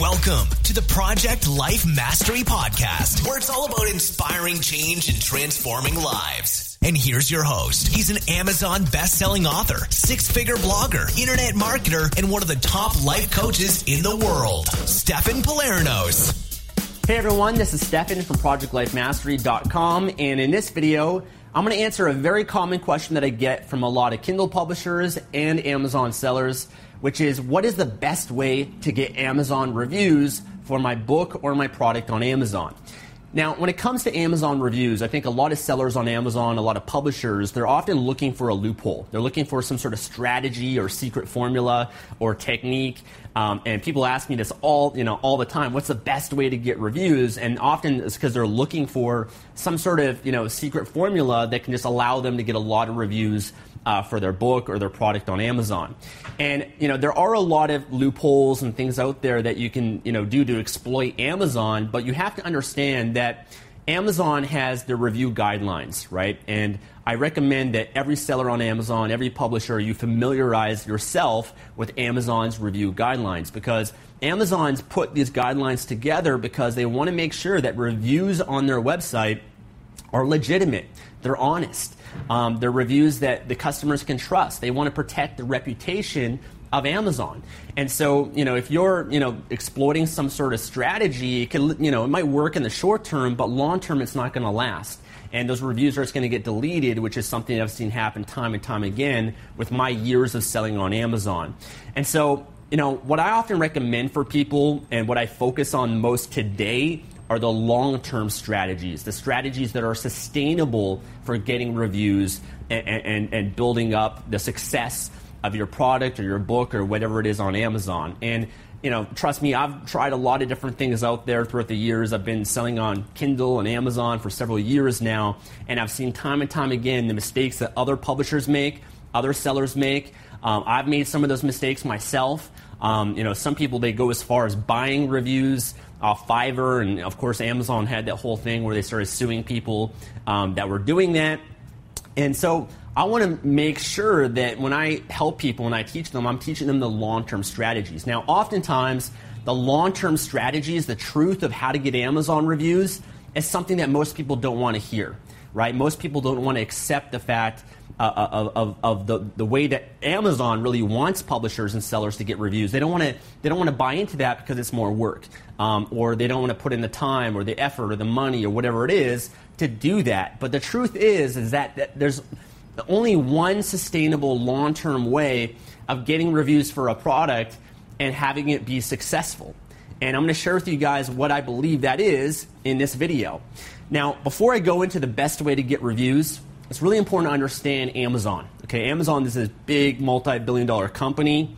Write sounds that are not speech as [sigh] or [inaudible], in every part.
Welcome to the Project Life Mastery Podcast, where it's all about inspiring change and transforming lives. And here's your host. He's an Amazon best-selling author, six-figure blogger, internet marketer, and one of the top life coaches in the world, Stefan Pylarinos. Hey everyone, this is Stefan from ProjectLifeMastery.com, and in this video, I'm going to answer a very common question that I get from a lot of Kindle publishers and Amazon sellers, which is what is the best way to get Amazon reviews for my book or my product on Amazon? Now, when it comes to Amazon reviews, I think a lot of sellers on Amazon, a lot of publishers, they're often looking for a loophole. They're looking for some sort of strategy or secret formula or technique. Um, and people ask me this all, you know, all the time. What's the best way to get reviews? And often it's because they're looking for some sort of, you know, secret formula that can just allow them to get a lot of reviews uh, for their book or their product on Amazon. And you know there are a lot of loopholes and things out there that you can you know do to exploit Amazon, but you have to understand that Amazon has their review guidelines, right? And I recommend that every seller on Amazon, every publisher, you familiarize yourself with Amazon's review guidelines because Amazon's put these guidelines together because they want to make sure that reviews on their website are legitimate, they're honest. Um, they're reviews that the customers can trust. They want to protect the reputation of Amazon. And so, you know, if you're, you know, exploiting some sort of strategy, it can, you know, it might work in the short term, but long term it's not going to last. And those reviews are just going to get deleted, which is something I've seen happen time and time again with my years of selling on Amazon. And so, you know, what I often recommend for people and what I focus on most today are the long term strategies, the strategies that are sustainable for getting reviews and, and, and, building up the success of your product or your book or whatever it is on Amazon. And you know, trust me, I've tried a lot of different things out there throughout the years. I've been selling on Kindle and Amazon for several years now, and I've seen time and time again the mistakes that other publishers make, other sellers make. Um, I've made some of those mistakes myself. Um, you know, some people they go as far as buying reviews off Fiverr, and of course, Amazon had that whole thing where they started suing people um, that were doing that. And so, I want to make sure that when I help people and I teach them, I'm teaching them the long term strategies. Now, oftentimes, the long term strategies, the truth of how to get Amazon reviews, is something that most people don't want to hear, right? Most people don't want to accept the fact uh, uh, of, of, of, the, the way that Amazon really wants publishers and sellers to get reviews. They don't want to they don't want to buy into that because it's more work, um, or they don't want to put in the time or the effort or the money or whatever it is to do that. But the truth is is that, that there's only one sustainable long term way of getting reviews for a product and having it be successful. And I'm going to share with you guys what I believe that is in this video. Now, before I go into the best way to get reviews, it's really important to understand Amazon. Okay, Amazon is a big multi-billion dollar company.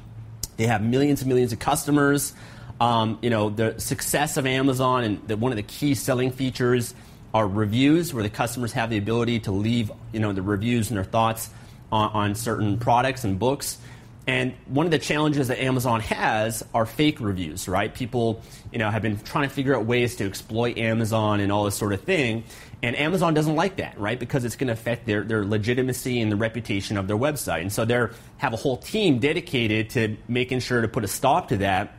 They have millions and millions of customers. Um, you know, the success of Amazon and the, one of the key selling features are reviews, where the customers have the ability to leave, you know, the reviews and their thoughts on, on certain products and books. And one of the challenges that Amazon has are fake reviews, right? People, you know, have been trying to figure out ways to exploit Amazon and all this sort of thing. And Amazon doesn't like that, right? Because it's going to affect their, their legitimacy and the reputation of their website. And so they have a whole team dedicated to making sure to put a stop to that,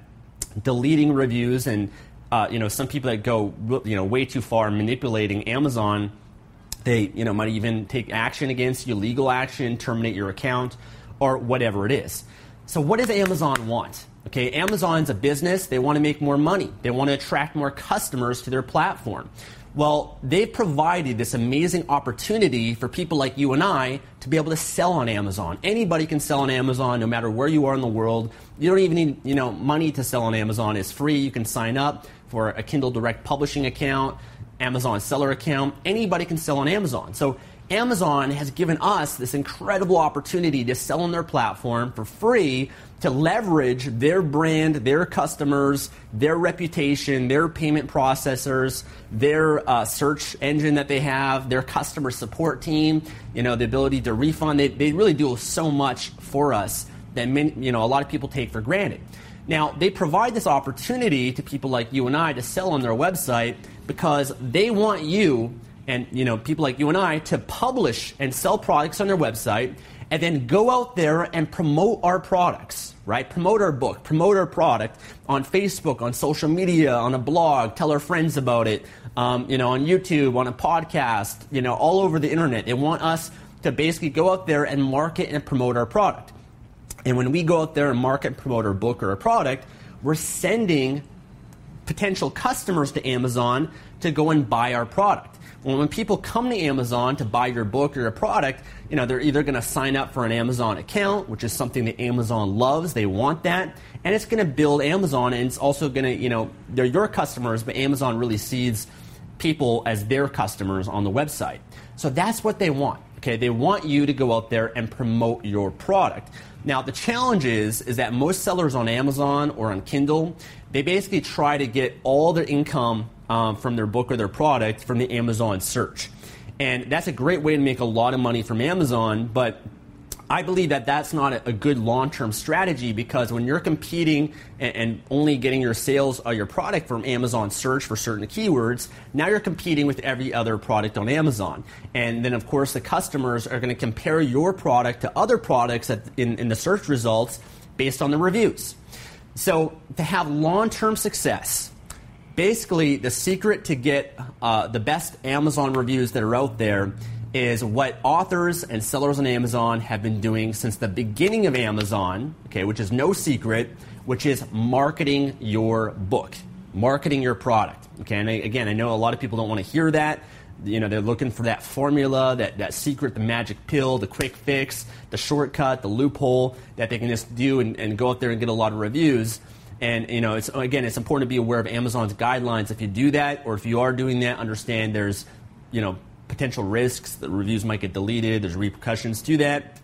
deleting reviews, and uh, you know some people that go you know way too far manipulating Amazon. They you know might even take action against you, legal action, terminate your account or whatever it is. So, what does Amazon want? Okay, Amazon's a business. They want to make more money. They want to attract more customers to their platform. Well, they've provided this amazing opportunity for people like you and I to be able to sell on Amazon. Anybody can sell on Amazon no matter where you are in the world. You don't even need, you know, money to sell on Amazon. It's free. You can sign up for a Kindle Direct publishing account, Amazon seller account. Anybody can sell on Amazon. So Amazon has given us this incredible opportunity to sell on their platform for free to leverage their brand, their customers, their reputation, their payment processors, their uh, search engine that they have, their customer support team, you know, the ability to refund. They, they really do so much for us that many, you know, a lot of people take for granted. Now, they provide this opportunity to people like you and I to sell on their website because they want you and you know people like you and I to publish and sell products on their website and then go out there and promote our products, right? Promote our book, promote our product on Facebook, on social media, on a blog, tell our friends about it, um, you know, on YouTube, on a podcast, you know, all over the internet. They want us to basically go out there and market and promote our product. And when we go out there and market promote our book or a product, we're sending potential customers to Amazon to go and buy our product. When people come to Amazon to buy your book or your product, you know, they're either going to sign up for an Amazon account, which is something that Amazon loves. They want that. And it's going to build Amazon and it's also going to, you know, they're your customers, but Amazon really sees people as their customers on the website. So that's what they want. Okay, they want you to go out there and promote your product. Now, the challenge is, is that most sellers on Amazon or on Kindle, they basically try to get all their income um, from their book or their product from the Amazon search. And that's a great way to make a lot of money from Amazon, but I believe that that's not a, good long term strategy because when you're competing and, only getting your sales or your product from Amazon search for certain keywords, now you're competing with every other product on Amazon. And then, of course, the customers are going to compare your product to other products in, in the search results based on the reviews. So, to have long term success, basically the secret to get uh, the best Amazon reviews that are out there is what authors and sellers on Amazon have been doing since the beginning of Amazon, okay, which is no secret, which is marketing your book, marketing your product. Okay, and again, I know a lot of people don't want to hear that. You know, they're looking for that formula, that, that secret, the magic pill, the quick fix, the shortcut, the loophole that they can just do and, and go out there and get a lot of reviews. And you know, it's again, it's important to be aware of Amazon's guidelines. If you do that, or if you are doing that, understand there's you know potential risks. The reviews might get deleted. There's repercussions to that.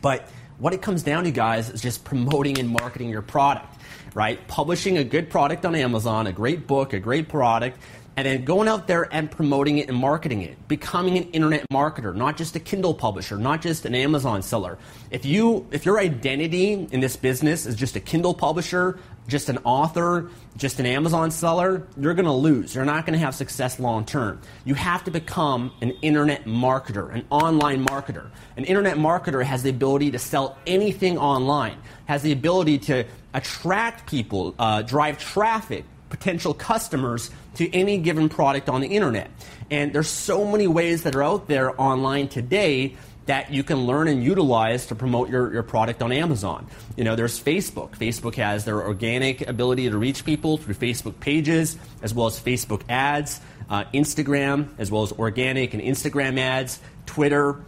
But what it comes down to, guys, is just promoting and marketing your product, right? Publishing a good product on Amazon, a great book, a great product, and then going out there and promoting it and marketing it, becoming an internet marketer, not just a Kindle publisher, not just an Amazon seller. If you if your identity in this business is just a Kindle publisher, just an author, just an Amazon seller, you're going to lose. You're not going to have success long term. You have to become an internet marketer, an online marketer. An internet marketer has the ability to sell anything online, has the ability to attract people, uh, drive traffic, potential customers to any given product on the internet. And there's so many ways that are out there online today that you can learn and utilize to promote your, your product on Amazon. You know, there's Facebook. Facebook has their organic ability to reach people through Facebook pages, as well as Facebook ads, uh, Instagram, as well as organic and Instagram ads, Twitter,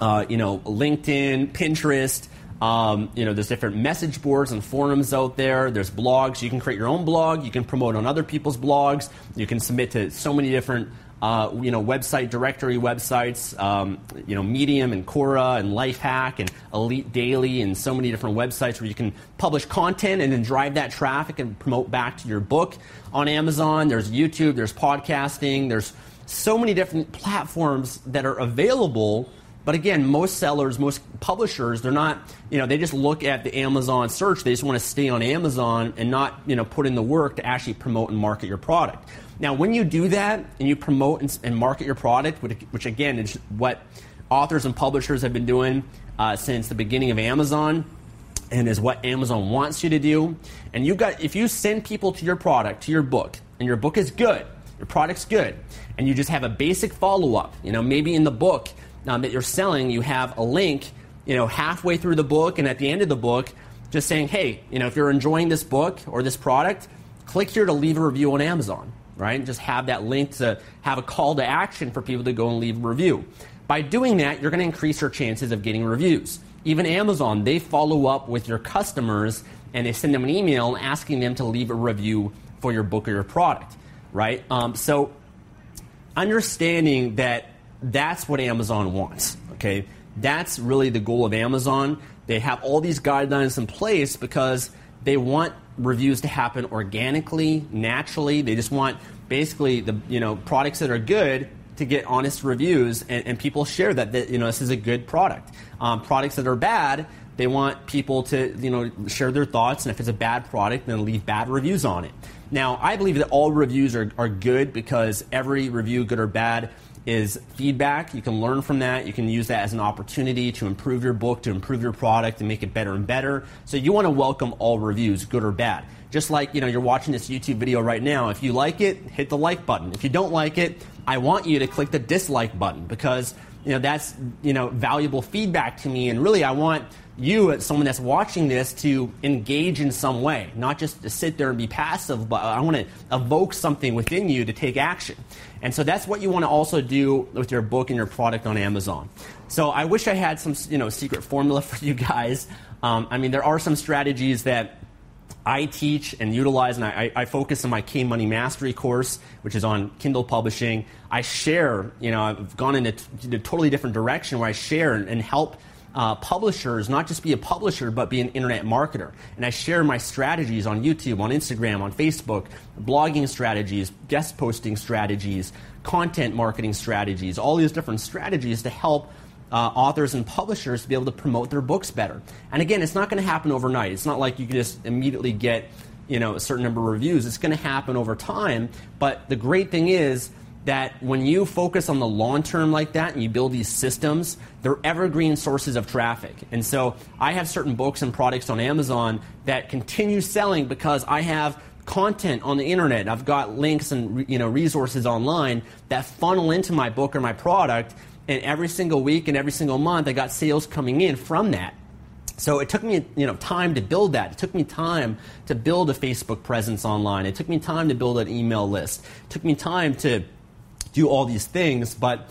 uh, you know, LinkedIn, Pinterest, um, you know, there's different message boards and forums out there. There's blogs. You can create your own blog. You can promote on other people's blogs. You can submit to so many different, uh, you know, website directory websites. Um, you know, Medium and Quora and Lifehack and Elite Daily and so many different websites where you can publish content and then drive that traffic and promote back to your book on Amazon. There's YouTube. There's podcasting. There's so many different platforms that are available but again, most sellers, most publishers, they're not, you know, they just look at the Amazon search. They just want to stay on Amazon and not, you know, put in the work to actually promote and market your product. Now, when you do that and you promote and, and market your product, which, which, again is what authors and publishers have been doing uh, since the beginning of Amazon, and is what Amazon wants you to do. And you got, if you send people to your product, to your book, and your book is good, your product's good, and you just have a basic follow up, you know, maybe in the book um, that you're selling, you have a link, you know, halfway through the book and at the end of the book, just saying, hey, you know, if you're enjoying this book or this product, click here to leave a review on Amazon, right? just have that link to have a call to action for people to go and leave a review. By doing that, you're going to increase your chances of getting reviews. Even Amazon, they follow up with your customers and they send them an email asking them to leave a review for your book or your product, right? Um, so understanding that that's what Amazon wants. Okay, that's really the goal of Amazon. They have all these guidelines in place because they want reviews to happen organically, naturally. They just want basically the you know products that are good to get honest reviews and, and people share that, that you know this is a good product. Um, products that are bad, they want people to you know share their thoughts, and if it's a bad product, then leave bad reviews on it. Now, I believe that all reviews are, are good because every review, good or bad, is feedback. You can learn from that. You can use that as an opportunity to improve your book, to improve your product, and make it better and better. So you want to welcome all reviews, good or bad. Just like you know, you're watching this YouTube video right now. If you like it, hit the like button. If you don't like it, I want you to click the dislike button because you know that's you know valuable feedback to me. And really, I want you, as someone that's watching this, to engage in some way, not just to sit there and be passive, but I want to evoke something within you to take action. And so that's what you want to also do with your book and your product on Amazon. So I wish I had some you know secret formula [laughs] for you guys. Um, I mean, there are some strategies that I teach and utilize, and I, I, focus on my K Money Mastery course, which is on Kindle publishing. I share, you know, I've gone in a, a totally different direction where I share and, and help uh, publishers not just be a publisher, but be an internet marketer. And I share my strategies on YouTube, on Instagram, on Facebook, blogging strategies, guest posting strategies, content marketing strategies, all these different strategies to help uh, authors and publishers to be able to promote their books better. And again, it's not going to happen overnight. It's not like you can just immediately get you know a certain number of reviews. It's going to happen over time. But the great thing is that when you focus on the long term like that and you build these systems, they're evergreen sources of traffic. And so I have certain books and products on Amazon that continue selling because I have content on the internet. I've got links and you know resources online that funnel into my book or my product and every single week and every single month, I got sales coming in from that. So it took me, you know, time to build that. It took me time to build a Facebook presence online. It took me time to build an email list. It took me time to do all these things, but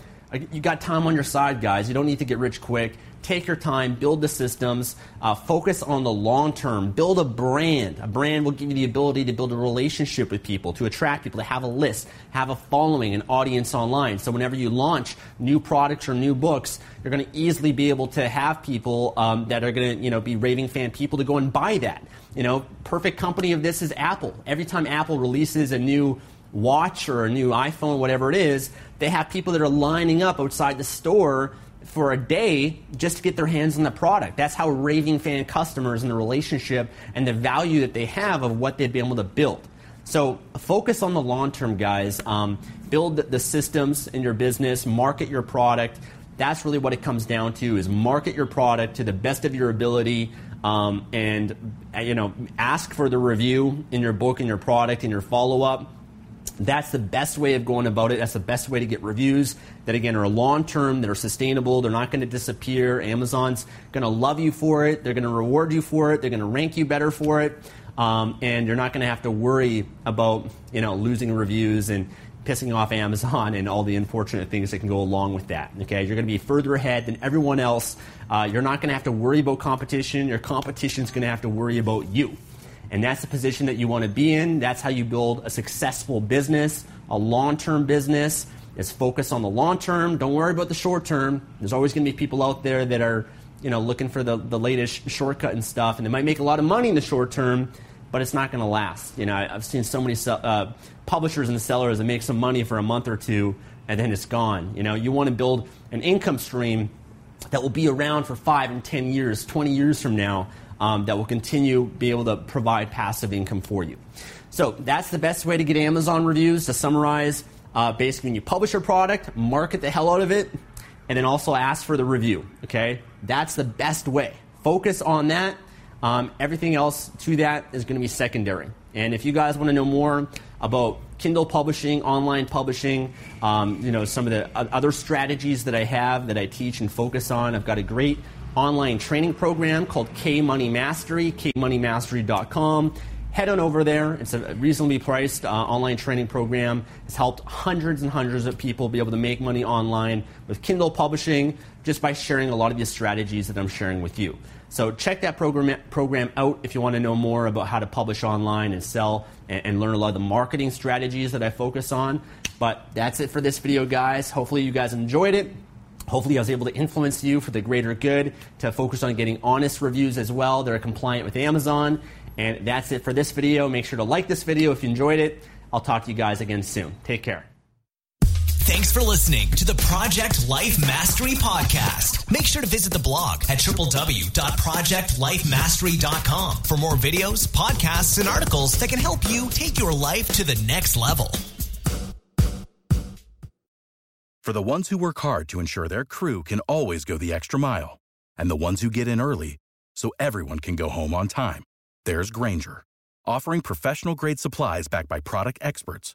you got time on your side, guys. You don't need to get rich quick. Take your time, build the systems, uh, focus on the long term, build a brand. A brand will give you the ability to build a relationship with people, to attract people, to have a list, have a following, an audience online. So whenever you launch new products or new books, you're going to easily be able to have people um, that are going to, you know, be raving fan people to go and buy that. You know, perfect company of this is Apple. Every time Apple releases a new watch or a new iPhone, whatever it is, they have people that are lining up outside the store for a day just to get their hands on the product. That's how raving fan customers and the relationship and the value that they have of what they've been able to build. So focus on the long term, guys. Um, build the systems in your business, market your product. That's really what it comes down to: is market your product to the best of your ability, um, and you know, ask for the review in your book and your product and your follow up that's the best way of going about it. That's the best way to get reviews that, again, are long term, that are sustainable. They're not going to disappear. Amazon's going to love you for it. They're going to reward you for it. They're going to rank you better for it. Um, and you're not going to have to worry about you know losing reviews and pissing off Amazon and all the unfortunate things that can go along with that. Okay, you're going to be further ahead than everyone else. Uh, you're not going to have to worry about competition. Your competition's going to have to worry about you. And that's the position that you want to be in. That's how you build a successful business, a long term business. Is focus on the long term. Don't worry about the short term. There's always going to be people out there that are, you know, looking for the, the latest shortcut and stuff, and they might make a lot of money in the short term, but it's not going to last. You know, I've seen so many uh, publishers and sellers that make some money for a month or two, and then it's gone. You know, you want to build an income stream that will be around for five and ten years, 20 years from now um, that will continue be able to provide passive income for you. So that's the best way to get Amazon reviews. To summarize, uh, basically, when you publish your product, market the hell out of it, and then also ask for the review. Okay, that's the best way. Focus on that. Um, everything else to that is going to be secondary. And if you guys want to know more about Kindle publishing, online publishing, um, you know some of the other strategies that I have that I teach and focus on, I've got a great online training program called K Money Mastery, kmoneymastery.com. Head on over there. It's a reasonably priced uh, online training program. It's helped hundreds and hundreds of people be able to make money online with Kindle publishing just by sharing a lot of these strategies that I'm sharing with you. So check that program, program out if you want to know more about how to publish online and sell and, and learn a lot of the marketing strategies that I focus on. But that's it for this video, guys. Hopefully, you guys enjoyed it. Hopefully, I was able to influence you for the greater good to focus on getting honest reviews as well They're compliant with Amazon. And that's it for this video. Make sure to like this video if you enjoyed it. I'll talk to you guys again soon. Take care. Thanks for listening to the Project Life Mastery Podcast. Make sure to visit the blog at www.projectlifemastery.com for more videos, podcasts, and articles that can help you take your life to the next level. For the ones who work hard to ensure their crew can always go the extra mile, and the ones who get in early so everyone can go home on time, there's Grainger, offering professional grade supplies backed by product experts